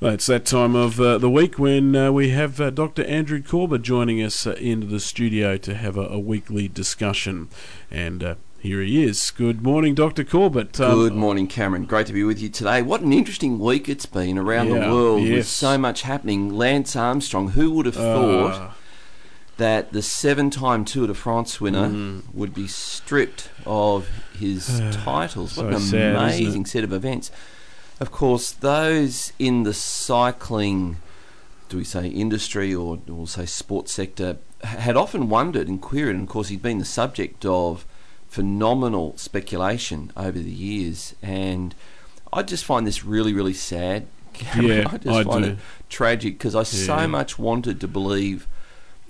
Well, it's that time of uh, the week when uh, we have uh, Dr. Andrew Corbett joining us uh, into the studio to have a, a weekly discussion. And uh, here he is. Good morning, Dr. Corbett. Um, Good morning, Cameron. Great to be with you today. What an interesting week it's been around yeah, the world yes. with so much happening. Lance Armstrong, who would have uh, thought that the seven time Tour de France winner mm. would be stripped of his titles? What so an amazing set of events. Of course, those in the cycling, do we say industry or we'll say sports sector, had often wondered and queried, and of course, he'd been the subject of phenomenal speculation over the years. And I just find this really, really sad. Yeah, I just I find do. it tragic because I yeah. so much wanted to believe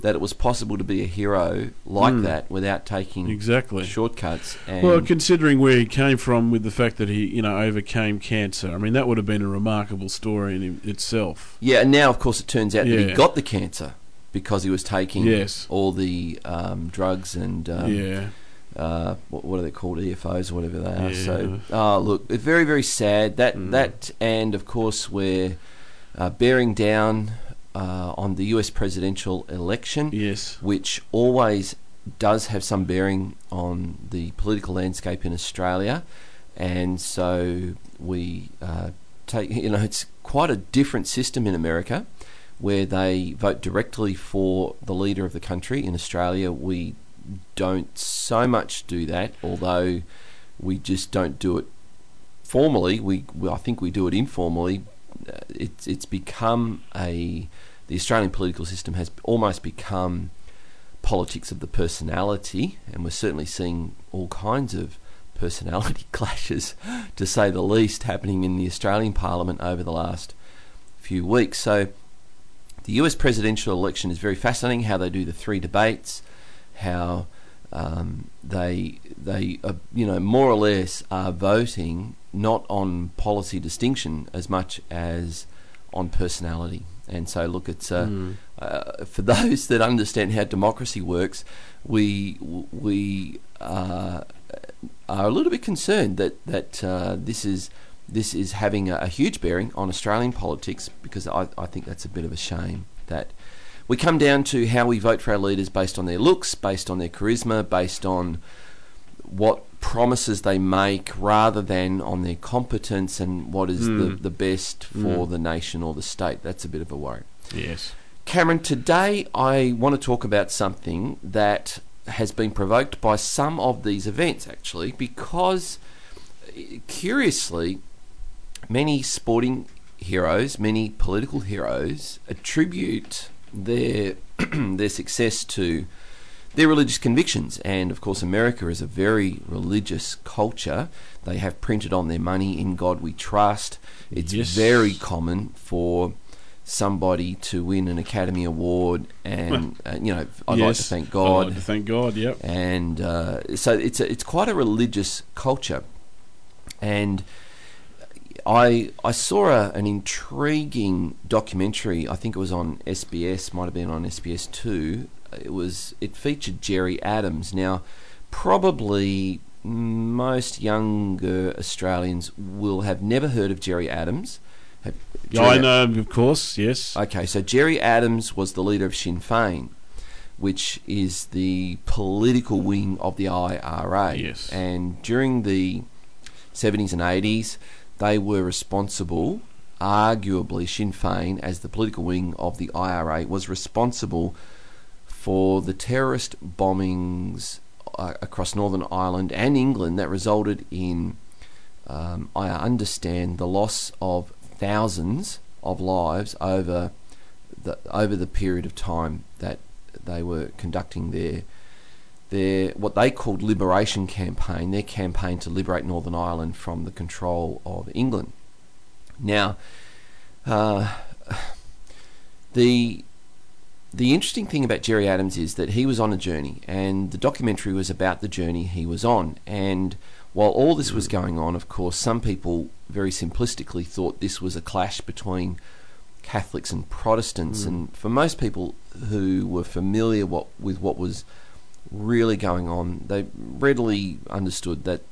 that it was possible to be a hero like mm. that without taking exactly shortcuts. well, considering where he came from, with the fact that he you know overcame cancer, I mean that would have been a remarkable story in itself. Yeah, and now of course it turns out yeah. that he got the cancer because he was taking yes. all the um, drugs and um, yeah. Uh, what, what, are they called EPOs or whatever they are. Yeah. So, uh, look, very very sad that mm. that and of course we're uh, bearing down uh, on the US presidential election, yes, which always does have some bearing on the political landscape in Australia, and so we uh, take you know it's quite a different system in America, where they vote directly for the leader of the country. In Australia, we don't so much do that, although we just don't do it formally. We, we I think we do it informally, Uh, it's it's become a the Australian political system has almost become politics of the personality, and we're certainly seeing all kinds of personality clashes, to say the least, happening in the Australian Parliament over the last few weeks. So, the US presidential election is very fascinating. How they do the three debates, how um, they they uh, you know more or less are voting not on policy distinction as much as on personality. And so, look, it's uh, mm. uh, for those that understand how democracy works, we we uh, are a little bit concerned that that uh, this is this is having a, a, huge bearing on Australian politics because I, I think that's a bit of a shame that we come down to how we vote for our leaders based on their looks, based on their charisma, based on what promises they make rather than on their competence and what is mm. the, hmm. the best for mm. the nation or the state. That's a bit of a worry. Yes. Cameron, today I want to talk about something that has been provoked by some of these events, actually, because curiously, many sporting heroes, many political heroes attribute their their success to their religious convictions. And of course, America is a very religious culture. They have printed on their money, In God We Trust. It's yes. very common for somebody to win an Academy Award, and uh, you know, I'd yes. like to thank God. I'd like to thank God, yep. And uh, so it's a, it's quite a religious culture, and I I saw a, an intriguing documentary. I think it was on SBS, might have been on SBS two, it was it featured Gerry Adams. Now, probably most younger Australians will have never heard of Gerry Adams. Have, Gerry I know, of course, yes. Okay, so Gerry Adams was the leader of Sinn Féin, which is the political wing of the IRA. Yes. And during the 70s and 80s, they were responsible, arguably, Sinn Féin, as the political wing of the IRA, was responsible for the terrorist bombings uh, across Northern Ireland and England that resulted in, um, I understand, the loss of thousands of lives over the over the period of time that they were conducting their their what they called liberation campaign, their campaign to liberate Northern Ireland from the control of England. Now, uh, the the interesting thing about Gerry Adams is that he was on a journey, and the documentary was about the journey he was on. And while all this was going on, of course, some people very simplistically thought this was a clash between Catholics and Protestants. Mm. And for most people who were familiar what, with what was really going on, they readily understood that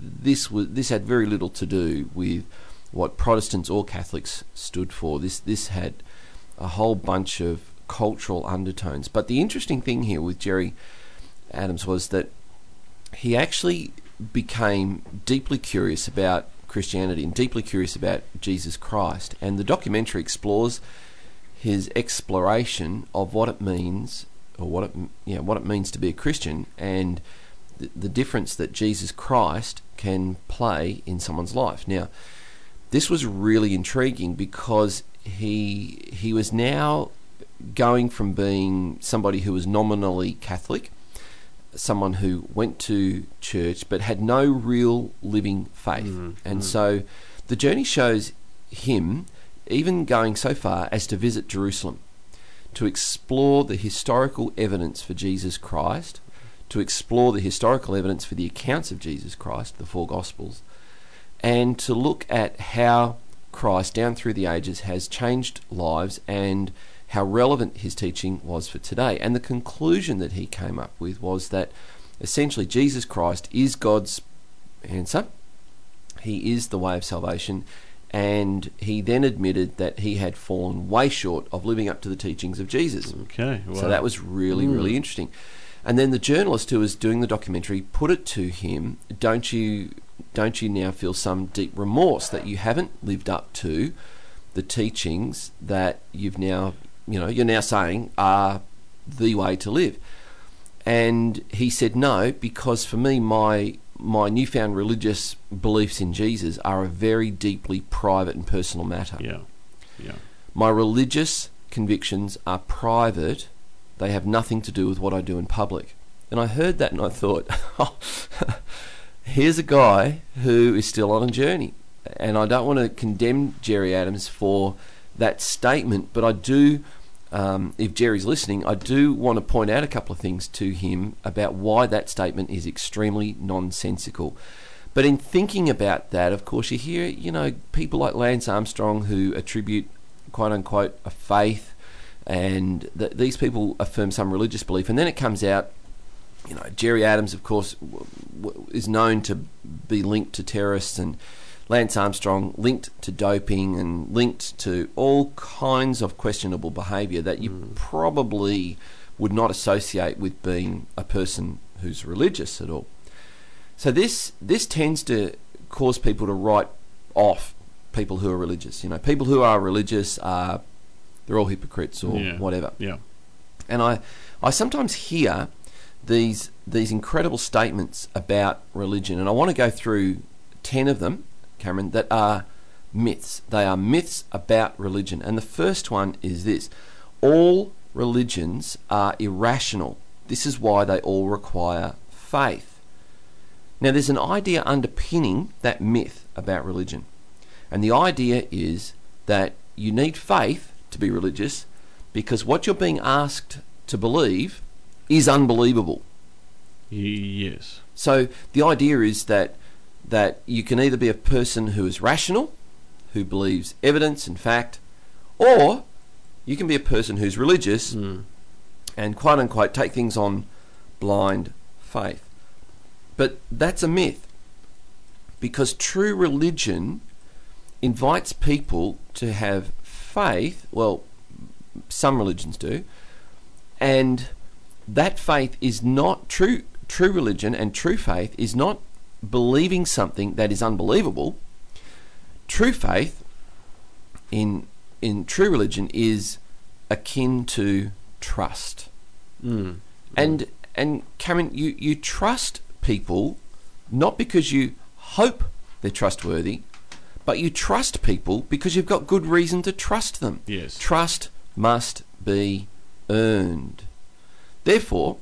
this was this had very little to do with what Protestants or Catholics stood for. This this had a whole bunch of cultural undertones. But the interesting thing here with Gerry Adams was that he actually became deeply curious about Christianity and deeply curious about Jesus Christ. And the documentary explores his exploration of what it means, or what it you know, what it means to be a Christian, and the, the difference that Jesus Christ can play in someone's life. Now, this was really intriguing because he he was now going from being somebody who was nominally Catholic, someone who went to church but had no real living faith. Mm, and mm. so the journey shows him even going so far as to visit Jerusalem to explore the historical evidence for Jesus Christ, to explore the historical evidence for the accounts of Jesus Christ, the four Gospels, and to look at how Christ, down through the ages, has changed lives and how relevant his teaching was for today. And the conclusion that he came up with was that essentially Jesus Christ is God's answer, he is the way of salvation. And he then admitted that he had fallen way short of living up to the teachings of Jesus. Okay. Wow. So that was really, Mm. really interesting. And then the journalist who was doing the documentary put it to him, "Don't you, don't you now feel some deep remorse that you haven't lived up to the teachings that you've now, you know, you're now saying are the way to live?" And he said, "No, because for me, my my newfound religious beliefs in Jesus are a very deeply private and personal matter." Yeah. Yeah. My religious convictions are private. They have nothing to do with what I do in public. And I heard that and I thought, oh, here's a guy who is still on a journey. And I don't want to condemn Gerry Adams for that statement, but I do, um, if Gerry's listening, I do want to point out a couple of things to him about why that statement is extremely nonsensical. But in thinking about that, of course, you hear, you know, people like Lance Armstrong who attribute, quote unquote, a faith, and th- these people affirm some religious belief, and then it comes out, you know, Gerry Adams, of course, w- w- is known to be linked to terrorists, and Lance Armstrong linked to doping and linked to all kinds of questionable behaviour that you hmm. probably would not associate with being a person who's religious at all. So this this tends to cause people to write off people who are religious. You know, people who are religious are they're all hypocrites or Yeah. whatever. Yeah. And I I sometimes hear these these incredible statements about religion, and I want to go through ten of them, Cameron, that are myths. They are myths about religion. And the first one is this: all religions are irrational. This is why they all require faith. Now, there's an idea underpinning that myth about religion. And the idea is that you need faith to be religious because what you're being asked to believe is unbelievable. Yes. So the idea is that that you can either be a person who is rational, who believes evidence and fact, or you can be a person who's religious Mm. and quote unquote take things on blind faith. But that's a myth. Because true religion invites people to have faith, well, some religions do, and that faith is not true true religion and true faith is not believing something that is unbelievable. True faith in in true religion is akin to trust. Mm. And and Cameron, you, you trust people not because you hope they're trustworthy, but you trust people because you've got good reason to trust them. Yes. Trust must be earned. Therefore,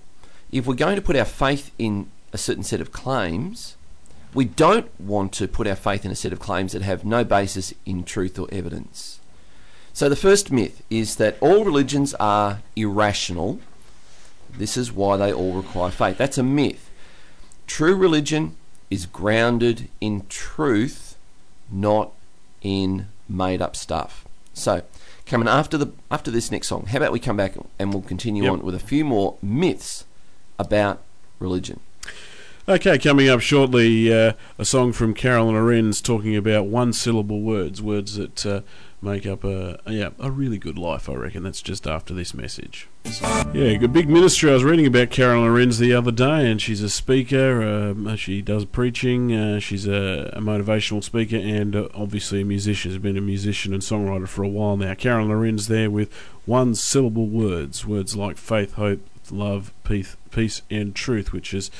if we're going to put our faith in a certain set of claims, we don't want to put our faith in a set of claims that have no basis in truth or evidence. So the first myth is that all religions are irrational. This is why they all require faith. That's a myth. True religion is grounded in truth, not in made up stuff. So, Cameron, after the after this next song, how about we come back and we'll continue Yep. on with a few more myths about religion. Okay, coming up shortly, uh, a song from Carolyn Arends talking about one syllable words, words that uh, make up a, yeah a really good life. I reckon that's just after this message. Yeah, a big ministry. I was reading about Carolyn Arends the other day, and she's a speaker. Um, she does preaching. Uh, she's a, a, motivational speaker and uh, obviously a musician. She's been a musician and songwriter for a while now. Carolyn Arends there with one syllable words, words like faith, hope, love, peace, peace, and truth, which is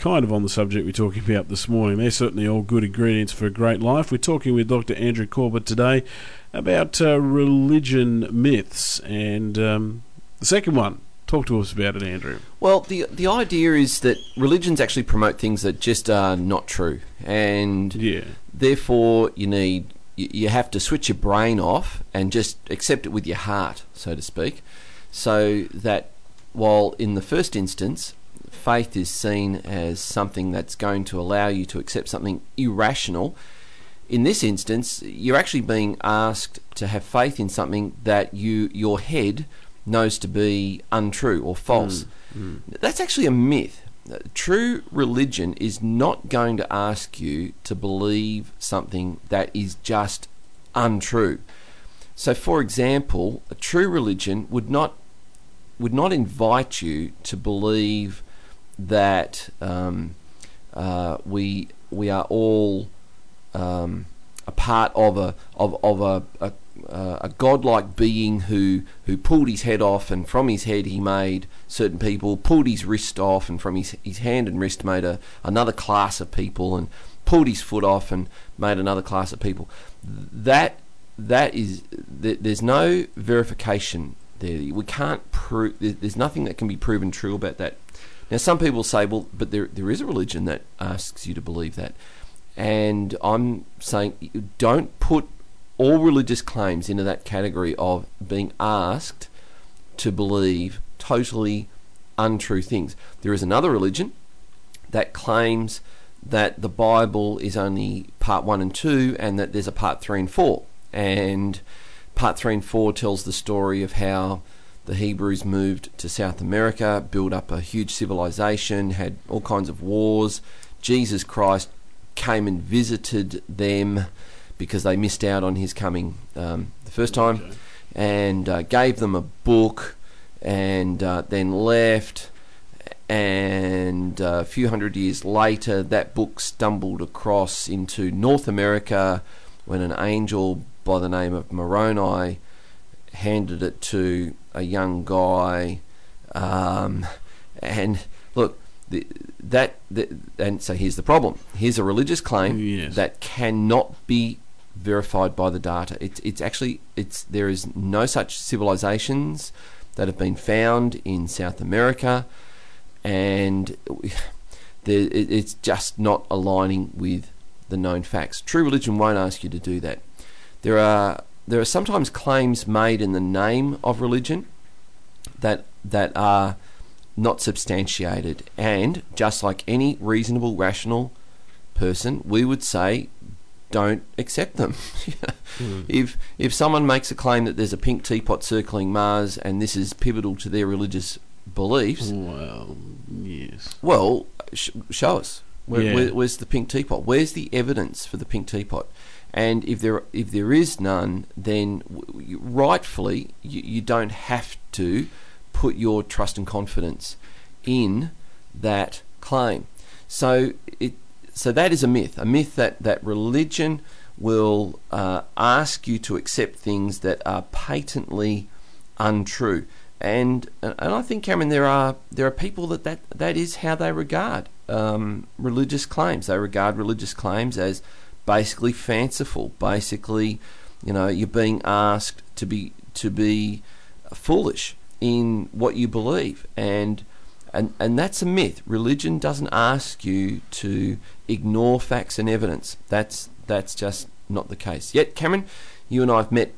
kind of on the subject we're talking about this morning. They're certainly all good ingredients for a great life. We're talking with Dr. Andrew Corbett today about uh, religion myths. And um, the second one, talk to us about it, Andrew. Well, the the idea is that religions actually promote things that just are not true, and yeah. therefore you need you have to switch your brain off and just accept it with your heart, so to speak, so that while in the first instance faith is seen as something that's going to allow you to accept something irrational. In this instance, you're actually being asked to have faith in something that you your head knows to be untrue or false. Mm, mm. That's actually a myth. True religion is not going to ask you to believe something that is just untrue. So, for example, a true religion would not would not invite you to believe that um, uh, we we are all um, a part of a of, of a, a, a godlike being who who pulled his head off and from his head he made certain people pulled his wrist off and from his, his hand and wrist made a, another class of people and pulled his foot off and made another class of people. That that is there's no verification there. We can't prove there's nothing that can be proven true about that now, some people say, well, but there, there is a religion that asks you to believe that. And I'm saying don't put all religious claims into that category of being asked to believe totally untrue things. There is another religion that claims that the Bible is only part one and two, and that there's a part three and four. And part three and four tells the story of how the Hebrews moved to South America, built up a huge civilization, had all kinds of wars. Jesus Christ came and visited them because they missed out on his coming um, the first time okay. and uh, gave them a book and uh, then left. And uh, a few hundred years later, that book stumbled across into North America when an angel by the name of Moroni handed it to a young guy, um, and look, the, that the, and so here's the problem. Here's a religious claim yes. that cannot be verified by the data. It's it's actually it's there is no such civilizations that have been found in South America, and it's just not aligning with the known facts. True religion won't ask you to do that. There are there are sometimes claims made in the name of religion that that are not substantiated, and just like any reasonable, rational person, we would say don't accept them. mm. If if someone makes a claim that there's a pink teapot circling Mars and this is pivotal to their religious beliefs, well, yes. Well, sh- show us. Where, yeah. where, where's the pink teapot? Where's the evidence for the pink teapot? And if there if there is none, then rightfully you, you don't have to put your trust and confidence in that claim. So it so that is a myth, a myth that that religion will uh, ask you to accept things that are patently untrue. And and I think Cameron, there are there are people that that, that is how they regard um, religious claims. They regard religious claims as basically fanciful. Basically, you know, you're being asked to be to be foolish in what you believe, and and and that's a myth. Religion doesn't ask you to ignore facts and evidence. That's that's just not the case. Yet, Cameron, you and I have met.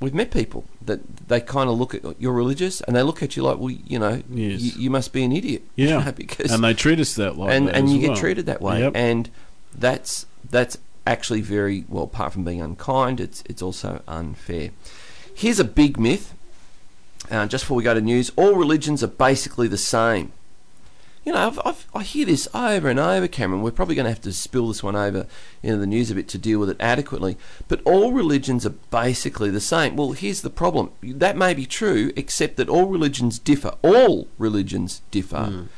We've met people that they kind of look at you're religious and they look at you like, well, you know, yes. you, you, must be an idiot. Yeah, because and they treat us that way, and and you well. get treated that way, yep. and that's that's actually very well. Apart from being unkind, it's it's also unfair. Here's a big myth. Uh, just before we go to news, all religions are basically the same. You know, I've, I've, I hear this over and over, Cameron. We're probably going to have to spill this one over into the news a bit to deal with it adequately. But all religions are basically the same. Well, here's the problem. That may be true, except that all religions differ. All religions differ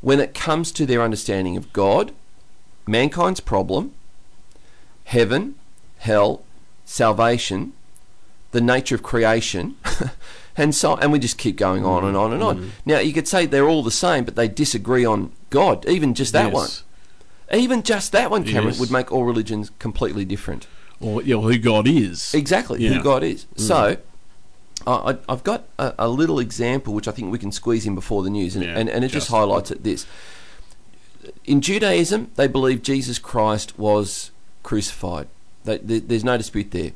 when it comes to their understanding of God, mankind's problem, heaven, hell, salvation, the nature of creation, and so and we just keep going on and on and on. Mm-hmm. Now you could say they're all the same, but they disagree on God. Even just that one, even just that one, Cameron, Yes. would make all religions completely different. Or yeah, who God is. Exactly Yeah. who God is. Mm. So. I, I've got a, a little example which I think we can squeeze in before the news, and, Yeah, and, and it just just- highlights it. This in Judaism, they believe Jesus Christ was crucified. There's no dispute there.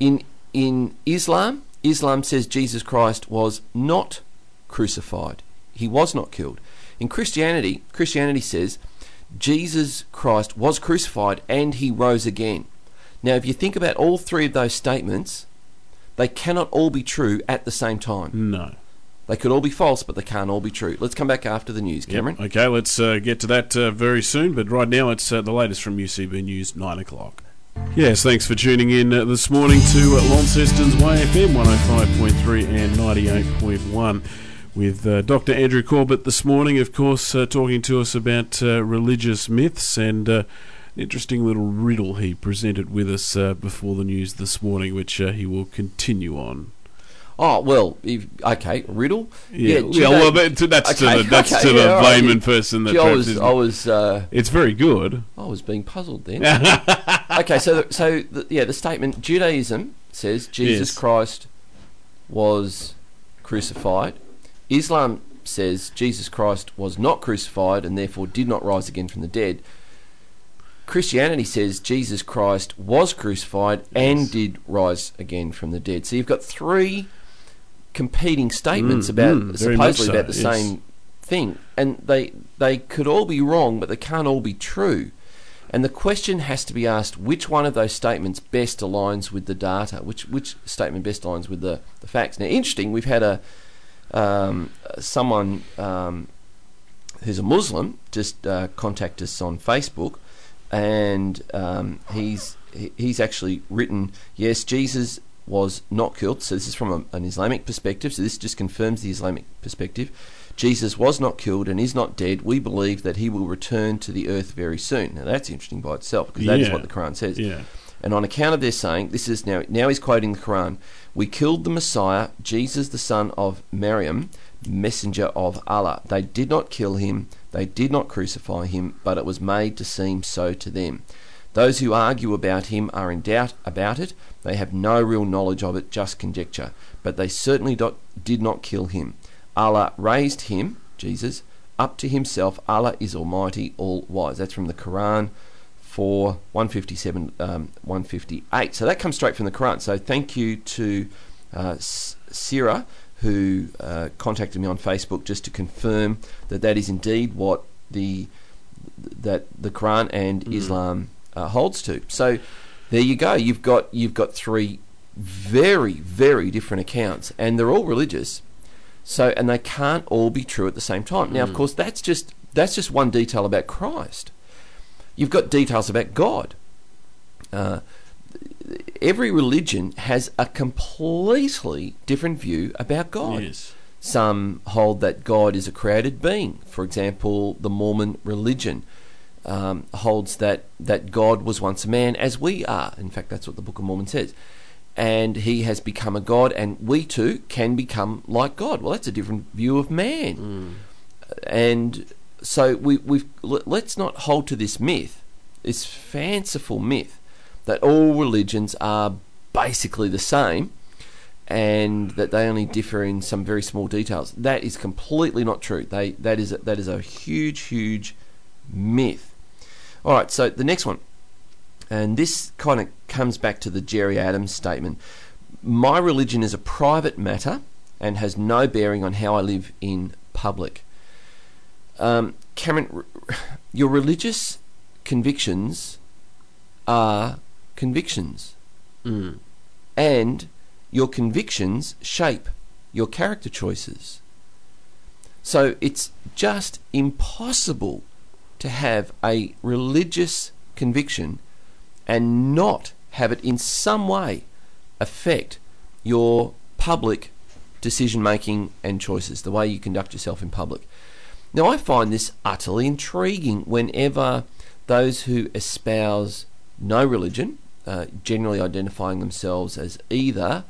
In in Islam, Islam says Jesus Christ was not crucified. He was not killed. In Christianity, Christianity says Jesus Christ was crucified and he rose again. Now, if you think about all three of those statements, they cannot all be true at the same time. No. They could all be false, but they can't all be true. Let's come back after the news, Yep. Cameron. Okay, let's uh, get to that uh, very soon. But right now, it's uh, the latest from UCB News, 9 o'clock. Yes, thanks for tuning in uh, this morning to uh, Launceston's YFM 105.3 and 98.1 with uh, Dr. Andrew Corbett this morning, of course, uh, talking to us about uh, religious myths and uh, an interesting little riddle he presented with us uh, before the news this morning, which uh, he will continue on. Oh well, if, okay, riddle. Yeah, yeah, Judo- well, that's to the, that's okay, to the yeah, right. layman person that Gee, I was, I was, uh, It's very good. I was being puzzled then. okay, so the, so the, yeah, the statement Judaism says Jesus Yes. Christ was crucified. Islam says Jesus Christ was not crucified and therefore did not rise again from the dead. Christianity says Jesus Christ was crucified and did rise again from the dead. So you've got three competing statements Mm, about mm, supposedly so, about the yes. same thing, and they they could all be wrong, but they can't all be true. And the question has to be asked: which one of those statements best aligns with the data? Which which statement best aligns with the, the facts? Now, interesting. We've had a um, someone um, who's a Muslim just uh, contact us on Facebook, and um, he's he's actually written yes, Jesus was not killed. So this is from a, an Islamic perspective. So this just confirms the Islamic perspective. Jesus was not killed and is not dead. We believe that he will return to the earth very soon. Now that's interesting by itself because that is Yeah. what the Quran says. Yeah. And on account of their saying, this is now now he's quoting the Quran. We killed the Messiah, Jesus, the son of Maryam, messenger of Allah. They did not kill him, they did not crucify him, but it was made to seem so to them. Those who argue about him are in doubt about it. They have no real knowledge of it, just conjecture. But they certainly do- did not kill him. Allah raised him, Jesus, up to himself. Allah is Almighty, all wise. That's from the Quran 4 157 um, 158 so that comes straight from the quran so thank you to uh, S- Sira who uh, contacted me on facebook just to confirm that that is indeed what the that the quran and islam uh, holds to so there you go you've got you've got three very very different accounts and they're all religious so and they can't all be true at the same time now of course that's just that's just one detail about christ You've got details about God. Uh, every religion has a completely different view about God. Yes. Some hold that God is a created being. For example, the Mormon religion um, holds that, that God was once a man, as we are. In fact, that's what the Book of Mormon says. And he has become a God, and we too can become like God. Well, that's a different view of man and so we, we've let's not hold to this myth, this fanciful myth, that all religions are basically the same, and that they only differ in some very small details. That is completely not true. They that is a, that is a huge, huge myth. All right, so the next one, and this kind of comes back to the Gerry Adams statement. My religion is a private matter and has no bearing on how I live in public. Um, Cameron, your religious convictions are convictions, Mm. and your convictions shape your character choices. So it's just impossible to have a religious conviction and not have it in some way affect your public decision making and choices, the way you conduct yourself in public. Now, I find this utterly intriguing whenever those who espouse no religion, uh, generally identifying themselves as either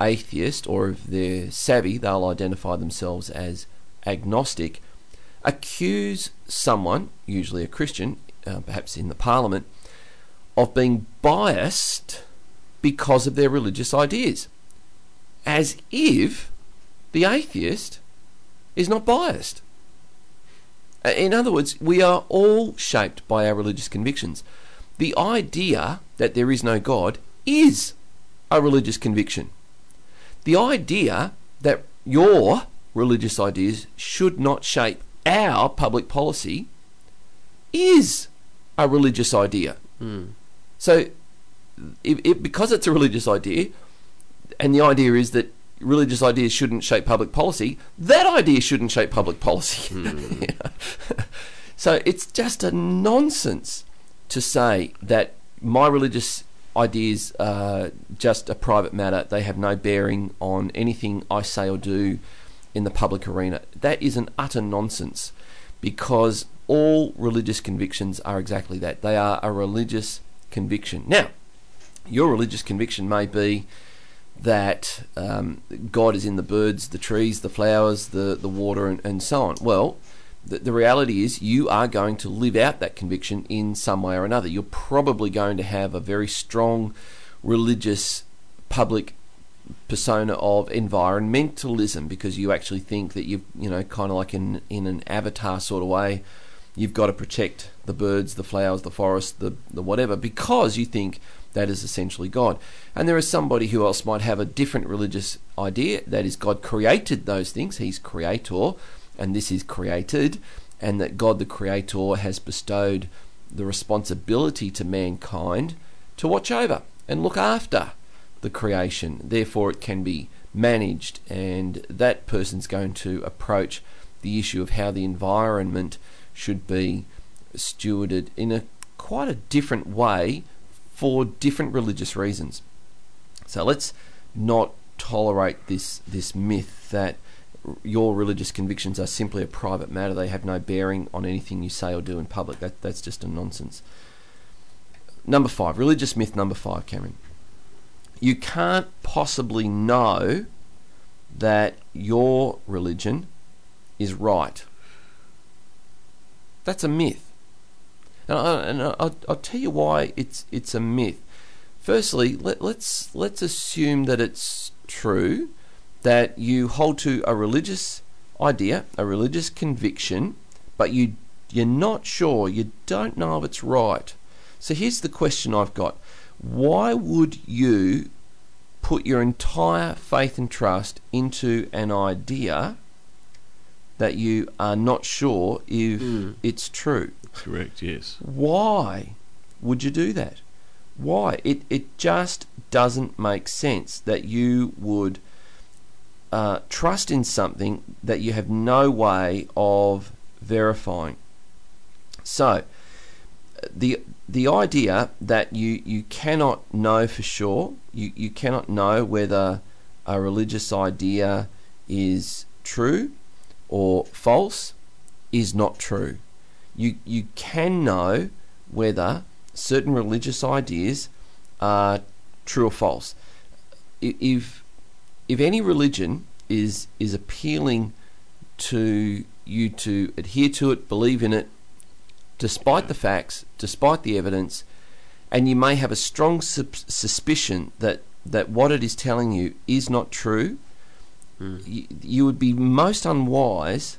atheist or if they're savvy, they'll identify themselves as agnostic, accuse someone, usually a Christian, uh, perhaps in the parliament, of being biased because of their religious ideas. As if the atheist is not biased. Uh, in other words, we are all shaped by our religious convictions. The idea that there is no God is a religious conviction. The idea that your religious ideas should not shape our public policy is a religious idea. Mm. So, if, if, because it's a religious idea, and the idea is that religious ideas shouldn't shape public policy, that idea shouldn't shape public policy. Mm. so it's just a nonsense to say that my religious ideas are just a private matter. They have no bearing on anything I say or do in the public arena. That is an utter nonsense because all religious convictions are exactly that. They are a religious conviction. Now, your religious conviction may be that um, God is in the birds, the trees, the flowers, the, the water, and, and so on. Well, the, the reality is you are going to live out that conviction in some way or another. You're probably going to have a very strong religious public persona of environmentalism because you actually think that you've you know kind of like in in an avatar sort of way you've got to protect the birds the flowers the forest the, the whatever because you think that is essentially God. And there is somebody who else might have a different religious idea that is God created those things he's creator and this is created and that God the creator has bestowed the responsibility to mankind to watch over and look after the creation. Therefore, it can be managed, and that person's going to approach the issue of how the environment should be stewarded in a quite a different way for different religious reasons. So let's not tolerate this this myth that your religious convictions are simply a private matter. They have no bearing on anything you say or do in public. That that's just a nonsense. Number five, religious myth number five, Cameron you can't possibly know that your religion is right. That's a myth. And, I, and I'll, I'll, tell you why it's it's a myth. Firstly, let, let's let's assume that it's true that you hold to a religious idea, a religious conviction, but you you're not sure, you don't know if it's right. So here's the question I've got why would you put your entire faith and trust into an idea that you are not sure if Mm. it's true? Correct, yes. Why would you do that? Why? It, it just doesn't make sense that you would uh, trust in something that you have no way of verifying. So, the the idea that you, you cannot know for sure, you, you cannot know whether a religious idea is true or false, is not true. You you can know whether certain religious ideas are true or false. If if any religion is is appealing to you to adhere to it, believe in it, despite the facts, despite the evidence, and you may have a strong suspicion that, that what it is telling you is not true, Mm. you, you would be most unwise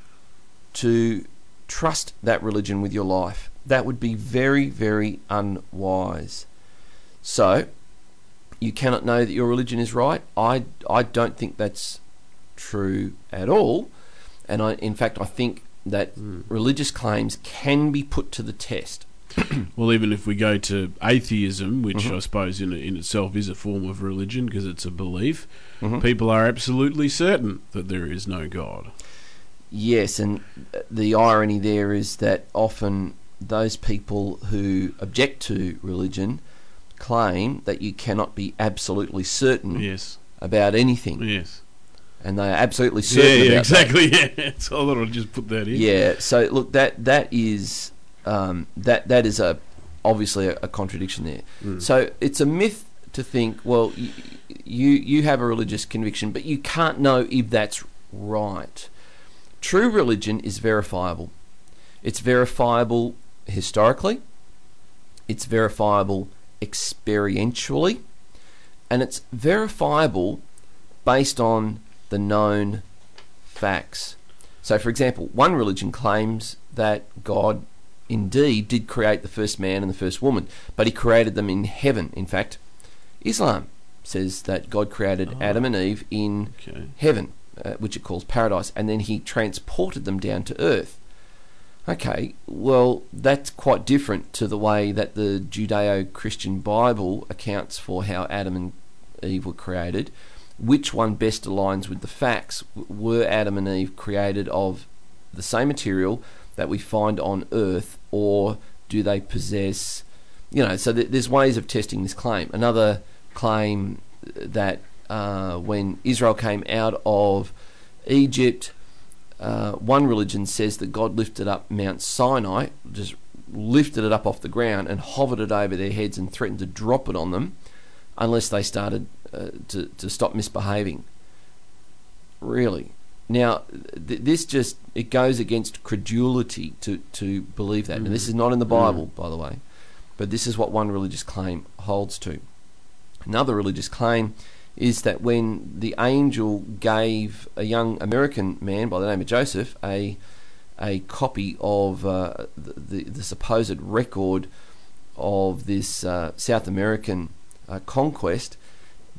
to trust that religion with your life. That would be very, very unwise. So, you cannot know that your religion is right. I, I don't think that's true at all. And I, in fact, I think that Mm. religious claims can be put to the test. Well, even if we go to atheism, which Mhm. I suppose in, in itself is a form of religion because it's a belief, Mhm. people are absolutely certain that there is no God. Yes, and the irony there is that often those people who object to religion claim that you cannot be absolutely certain Yes. about anything, Yes. And they are absolutely Yeah, certain. yeah, that. exactly. Yeah. So I thought I'd just put that in. Yeah. So look, that that is um, that that is a obviously a, a contradiction there. Mm. So it's a myth to think, well, you, you you have a religious conviction, but you can't know if that's right. True religion is verifiable. It's verifiable historically. It's verifiable experientially, and it's verifiable based on the known facts. So, for example, one religion claims that God indeed did create the first man and the first woman, but he created them in heaven. In fact, Islam says that God created Oh. Adam and Eve in Okay. heaven, uh, which it calls paradise, and then he transported them down to earth. Okay, well, that's quite different to the way that the Judeo Christian Bible accounts for how Adam and Eve were created. Which one best aligns with the facts? Were Adam and Eve created of the same material that we find on earth, or do they possess, you know, so th- there's ways of testing this claim. Another claim that uh, when Israel came out of Egypt, uh, one religion says that God lifted up Mount Sinai, just lifted it up off the ground and hovered it over their heads and threatened to drop it on them unless they started uh, to, to stop misbehaving. Really. Now, th- this just, it goes against credulity to, to believe that. And this is not in the Bible, by the way, but this is what one religious claim holds to. Another religious claim is that when the angel gave a young American man by the name of Joseph a a copy of uh, the, the the supposed record of this uh, South American uh, conquest,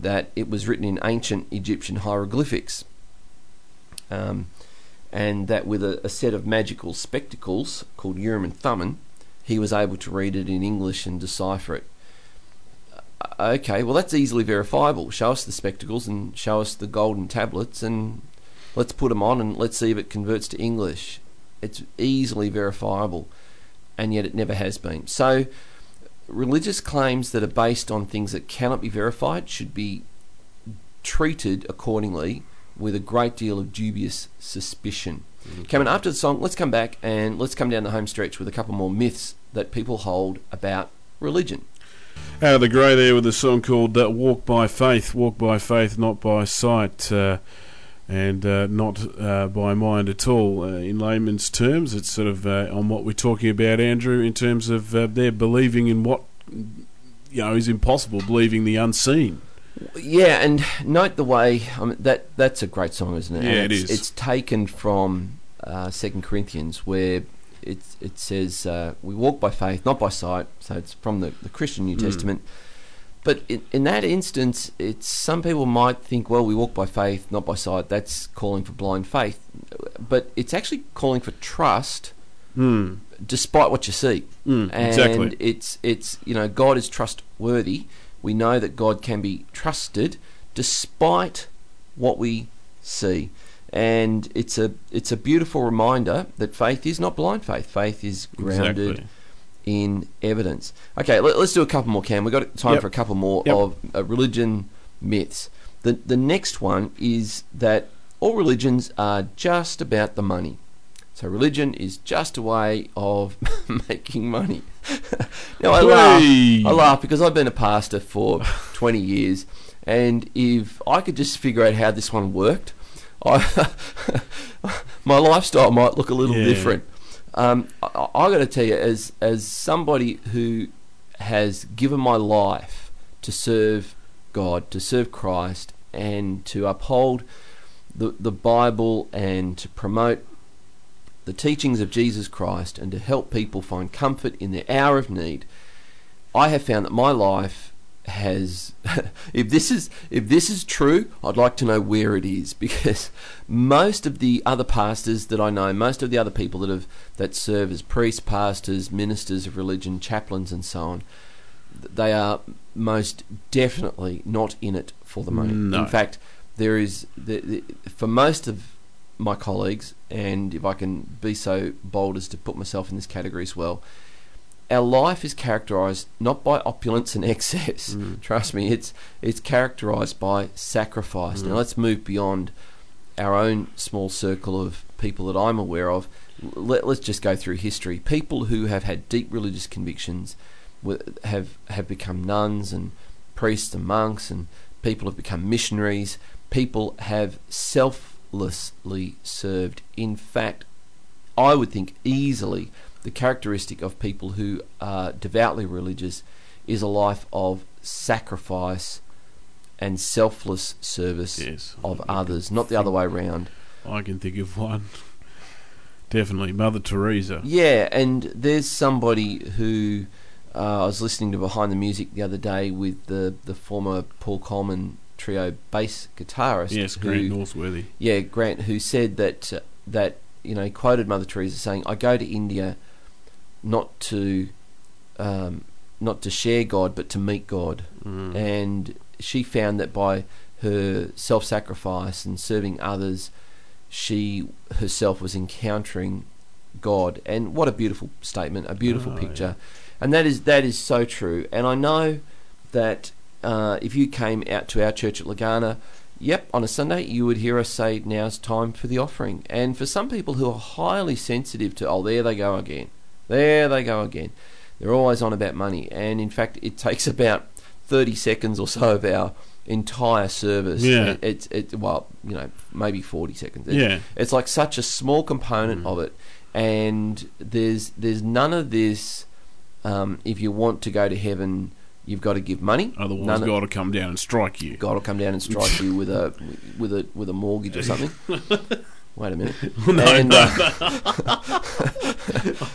that it was written in ancient Egyptian hieroglyphics, um, and that with a, a set of magical spectacles called Urim and Thummim, he was able to read it in English and decipher it. Uh, Okay, well that's easily verifiable. Show us the spectacles and show us the golden tablets, and let's put them on and let's see if it converts to English. It's easily verifiable, and yet it never has been. So, religious claims that are based on things that cannot be verified should be treated accordingly with a great deal of dubious suspicion. Cameron, after the song, let's come back and let's come down the home stretch with a couple more myths that people hold about religion. Out of the grey there with a song called uh, Walk by Faith, Walk by Faith, not by sight, uh, and uh, not uh, by mind at all. Uh, in layman's terms, it's sort of uh, on what we're talking about, Andrew, in terms of uh, they're believing in what you know is impossible, believing the unseen. Yeah, and note the way I mean, that that's a great song, isn't it? Yeah, And it it's. It's taken from uh, Second Corinthians, where it it says uh, we walk by faith, not by sight. So it's from the, the Christian New Mm. Testament. But in, in that instance, it's some people might think, well, we walk by faith, not by sight. That's calling for blind faith, but it's actually calling for trust, Hmm. despite what you see. Mm, and exactly. it's it's you know God is trustworthy. We know that God can be trusted despite what we see, and it's a it's a beautiful reminder that faith is not blind faith. Faith is grounded Exactly. In evidence. Okay, let, us do a couple more. Cam, we've got time Yep. for a couple more Yep. of uh, religion myths. The the next one is that all religions are just about the money. So religion is just a way of making money. now I laugh. I laugh because I've been a pastor for 20 years, and if I could just figure out how this one worked, I, my lifestyle might look a little Yeah. different. Um, I, I got to tell you, as as somebody who has given my life to serve God, to serve Christ, and to uphold the the Bible and to promote the teachings of Jesus Christ and to help people find comfort in their hour of need, I have found that my life has if this is if this is true, I'd like to know where it is because most of the other pastors that I know, most of the other people that have that serve as priests, pastors, ministers of religion, chaplains and so on, they are most definitely not in it for the money. No. In fact, there is the, the, for most of my colleagues, and if I can be so bold as to put myself in this category as well, our life is characterized not by opulence and excess. Mm. Trust me, it's it's characterized by sacrifice. Now Mm. let's move beyond our own small circle of people that I'm aware of. Let, let's just go through history. People who have had deep religious convictions have have become nuns and priests and monks, and people have become missionaries. People have selflessly served. In fact, I would think easily the characteristic of people who are devoutly religious is a life of sacrifice and selfless service Yes. of others, not the other way around. I can think of one. Definitely, Mother Teresa. Yeah, and there's somebody who uh, I was listening to behind the music the other day with the the former Paul Colman trio bass guitarist. Yes, who, Grant Norsworthy. Yeah, Grant, who said that uh, that you know he quoted Mother Teresa saying, "I go to India not to um, not to share God, but to meet God." Mm. and she found that by her self-sacrifice and serving others, she herself was encountering God. And what a beautiful statement, a beautiful Oh, picture, and that is that is so true. And I know that uh, if you came out to our church at Legana. Yep, on a Sunday you would hear us say, "Now's time for the offering." And for some people who are highly sensitive to, "Oh, there they go again, there they go again," they're always on about money. And in fact, it takes about 30 seconds or so of our entire service. Yeah. It, it's it, well, you know, maybe 40 seconds. It- Yeah. It's like such a small component Mm. of it. And there's there's none of this um, if you want to go to heaven, you've got to give money. Otherwise, None of- God will come down and strike you. God will come down and strike you with a with a with a mortgage or something. Wait a minute. no, And, no. uh,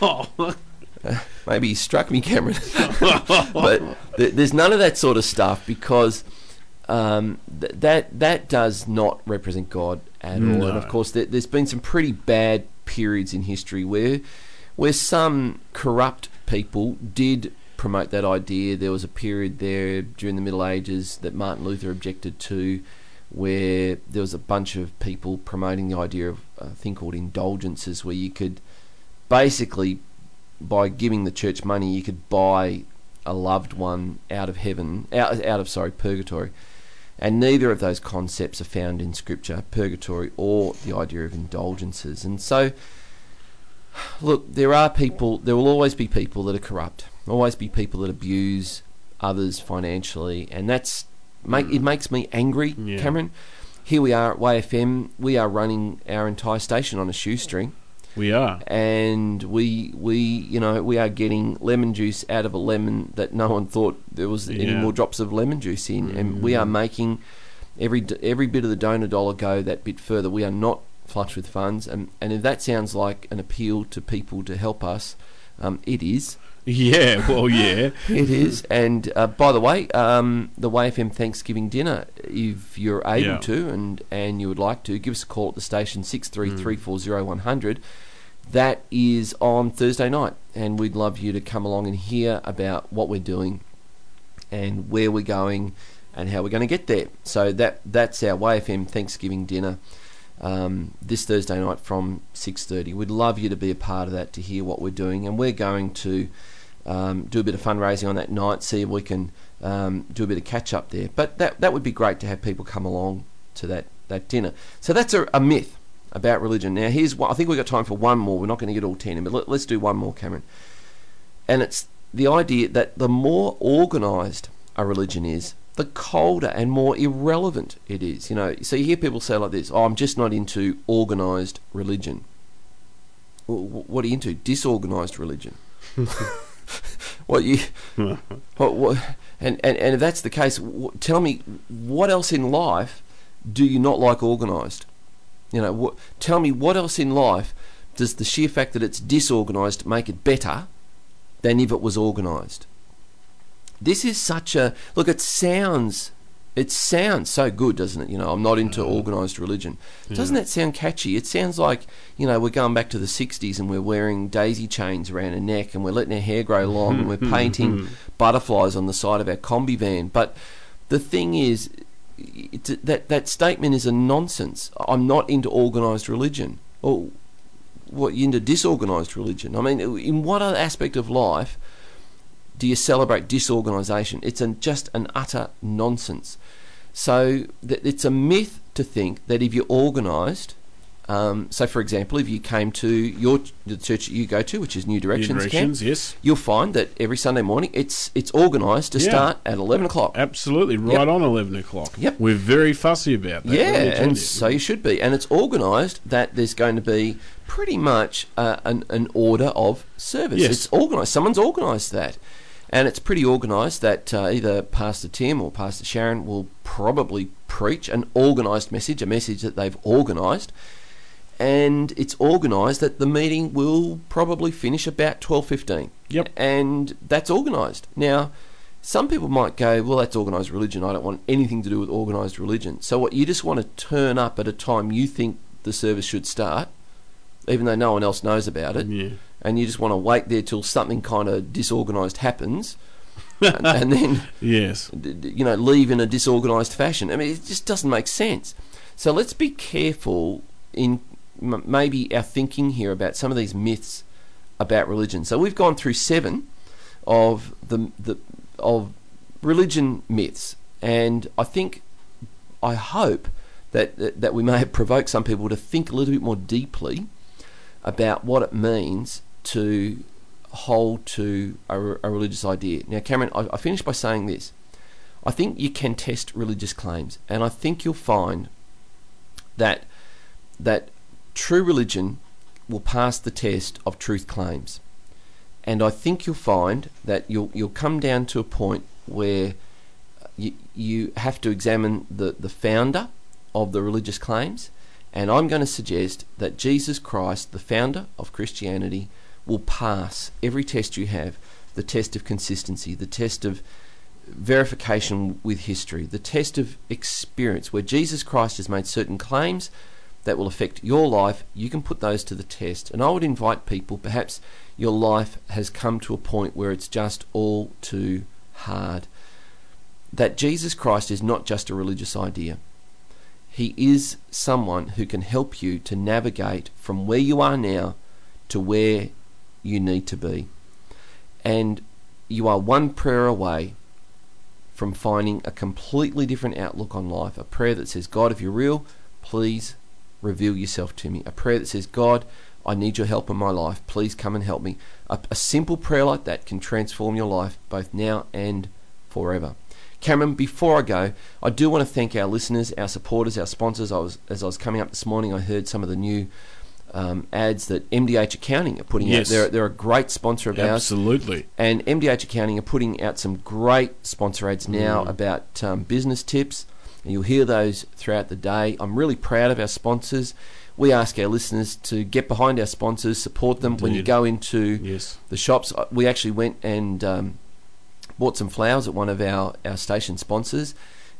oh. maybe he struck me, Cameron. but th- there's none of that sort of stuff because um, th- that that does not represent God at all. And of course, there, there's been some pretty bad periods in history where where some corrupt people did promote that idea. There was a period there during the Middle Ages that Martin Luther objected to. Where there was a bunch of people promoting the idea of a thing called indulgences, where you could basically by giving the church money, you could buy a loved one out of heaven, out, out of sorry, purgatory. And neither of those concepts are found in Scripture, purgatory or the idea of indulgences. And so, look, there are people, there will always be people that are corrupt, always be people that abuse others financially, and that's make it makes me angry, Yeah. Cameron. Here we are at YFM. We are running our entire station on a shoestring We are. and we we you know we are getting lemon juice out of a lemon that no one thought there was any more drops of lemon juice in, and we are Mm. making every every bit of the donor dollar go that bit further. We are not flush with funds, and and if that sounds like an appeal to people to help us, um, it is. Yeah, well, yeah. It is. And uh, by the way, um, the YFM Thanksgiving dinner, if you're able Yeah. to and, and you would like to, give us a call at the station six three three four zero one hundred. That is on Thursday night, and we'd love you to come along and hear about what we're doing and where we're going and how we're going to get there. So that that's our YFM Thanksgiving dinner um, this Thursday night from six thirty. We'd love you to be a part of that to hear what we're doing, and we're going to um, do a bit of fundraising on that night, see if we can um, do a bit of catch up there. But that that would be great to have people come along to that, that dinner. So that's a, a myth about religion. Now here's what I think we've got time for one more. We're not going to get all ten in, but let, let's do one more, Cameron. And it's the idea that the more organised a religion is, the colder and more irrelevant it is. You know, so you hear people say like this: "Oh, I'm just not into organised religion." Well, what are you into? Disorganised religion. what you? What, what, and, and and if that's the case, wh- tell me what else in life do you not like organised? You know, what, tell me what else in life does the sheer fact that it's disorganised make it better than if it was organised? This is such a look. It sounds, it sounds so good, doesn't it? You know, I'm not into Mm. organised religion. Yeah. Doesn't that sound catchy? It sounds like you know we're going back to the '60s and we're wearing daisy chains around our neck and we're letting our hair grow long and we're painting butterflies on the side of our combi van. But the thing is, it, that that statement is a nonsense. I'm not into organised religion. Or what you into disorganised religion? I mean, in what other aspect of life do you celebrate disorganisation? It's an, just an utter nonsense. So th- it's a myth to think that if you're organised, um, so, for example, if you came to your the church that you go to, which is New Directions, New Directions, Camp, yes. you'll find that every Sunday morning it's it's organised to Yeah. start at eleven o'clock. Absolutely, right Yep. on 11 o'clock. Yep. We're very fussy about that. Yeah, and so you should be. And it's organised that there's going to be pretty much uh, an, an order of service. Yes. It's organised. Someone's organised that. And it's pretty organised that uh, either Pastor Tim or Pastor Sharon will probably preach an organised message, a message that they've organised. And it's organised that the meeting will probably finish about 12.15. Yep. And that's organised. Now, some people might go, well, that's organised religion. I don't want anything to do with organised religion. So, what you just want to turn up at a time you think the service should start, even though no one else knows about it, Yeah. And you just want to wait there till something kind of disorganised happens, and, and then Yes. you know leave in a disorganised fashion. I mean, it just doesn't make sense. So let's be careful in m- maybe our thinking here about some of these myths about religion. So we've gone through seven of the the of religion myths, and I think I hope that that, that we may have provoked some people to think a little bit more deeply about what it means to hold to a, a religious idea. Now, Cameron, I, I finished by saying this. I think you can test religious claims, and I think you'll find that that true religion will pass the test of truth claims. And I think you'll find that you'll you'll come down to a point where you, you have to examine the, the founder of the religious claims, and I'm going to suggest that Jesus Christ, the founder of Christianity, will pass every test you have the test of consistency, the test of verification with history, the test of experience, where Jesus Christ has made certain claims that will affect your life. You can put those to the test. And I would invite people, perhaps your life has come to a point where it's just all too hard, that Jesus Christ is not just a religious idea. He is someone who can help you to navigate from where you are now to where you need to be. And you are one prayer away from finding a completely different outlook on life. A prayer that says, God, if you're real, please reveal yourself to me. A prayer that says, God, I need your help in my life. Please come and help me. A, a simple prayer like that can transform your life both now and forever. Cameron, before I go, I do want to thank our listeners, our supporters, our sponsors. I was as I was coming up this morning, I heard some of the new um, ads that MDH Accounting are putting Yes. out. They're, they're a great sponsor of ours. Absolutely. And MDH Accounting are putting out some great sponsor ads now Mm. about um, business tips. And you'll hear those throughout the day. I'm really proud of our sponsors. We ask our listeners to get behind our sponsors, support them. When you go into Yes. the shops, uh, we actually went and um, bought some flowers at one of our, our station sponsors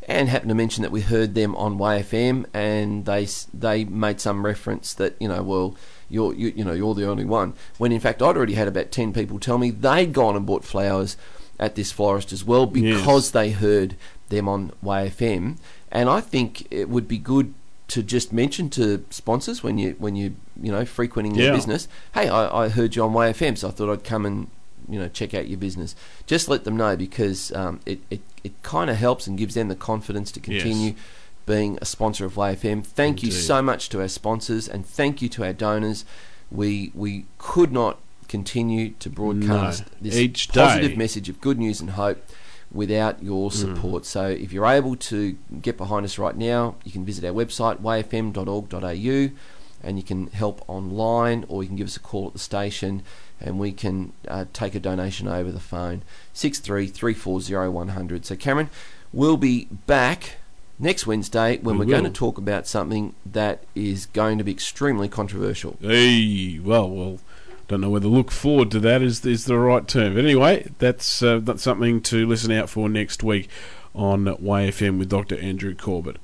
and happened to mention that we heard them on YFM and they they made some reference that you know well you're you, you know you're the only one. When in fact I'd already had about 10 people tell me they'd gone and bought flowers at this florist as well because they heard them on YFM and I think it would be good to just mention to sponsors when you when you you know frequenting your Yeah. business hey I, I heard you on YFM so I thought I'd come and you know check out your business just let them know because um, it, it, it kind of helps and gives them the confidence to Yes. continue being a sponsor of YFM. Thank you so much to our sponsors and thank you to our donors. We we could not continue to broadcast No. this Each positive day. message of good news and hope without your Mm. support. So if you're able to get behind us right now, you can visit our website yfm.org.au and you can help online or you can give us a call at the station and we can uh, take a donation over the phone 63340100 so cameron we'll be back next wednesday when We are going to talk about something that is going to be extremely controversial Hey, well, well, don't know whether look forward to that is is the right term. But anyway, that's uh, that's something to listen out for next week on YFM with Dr. Andrew Corbett.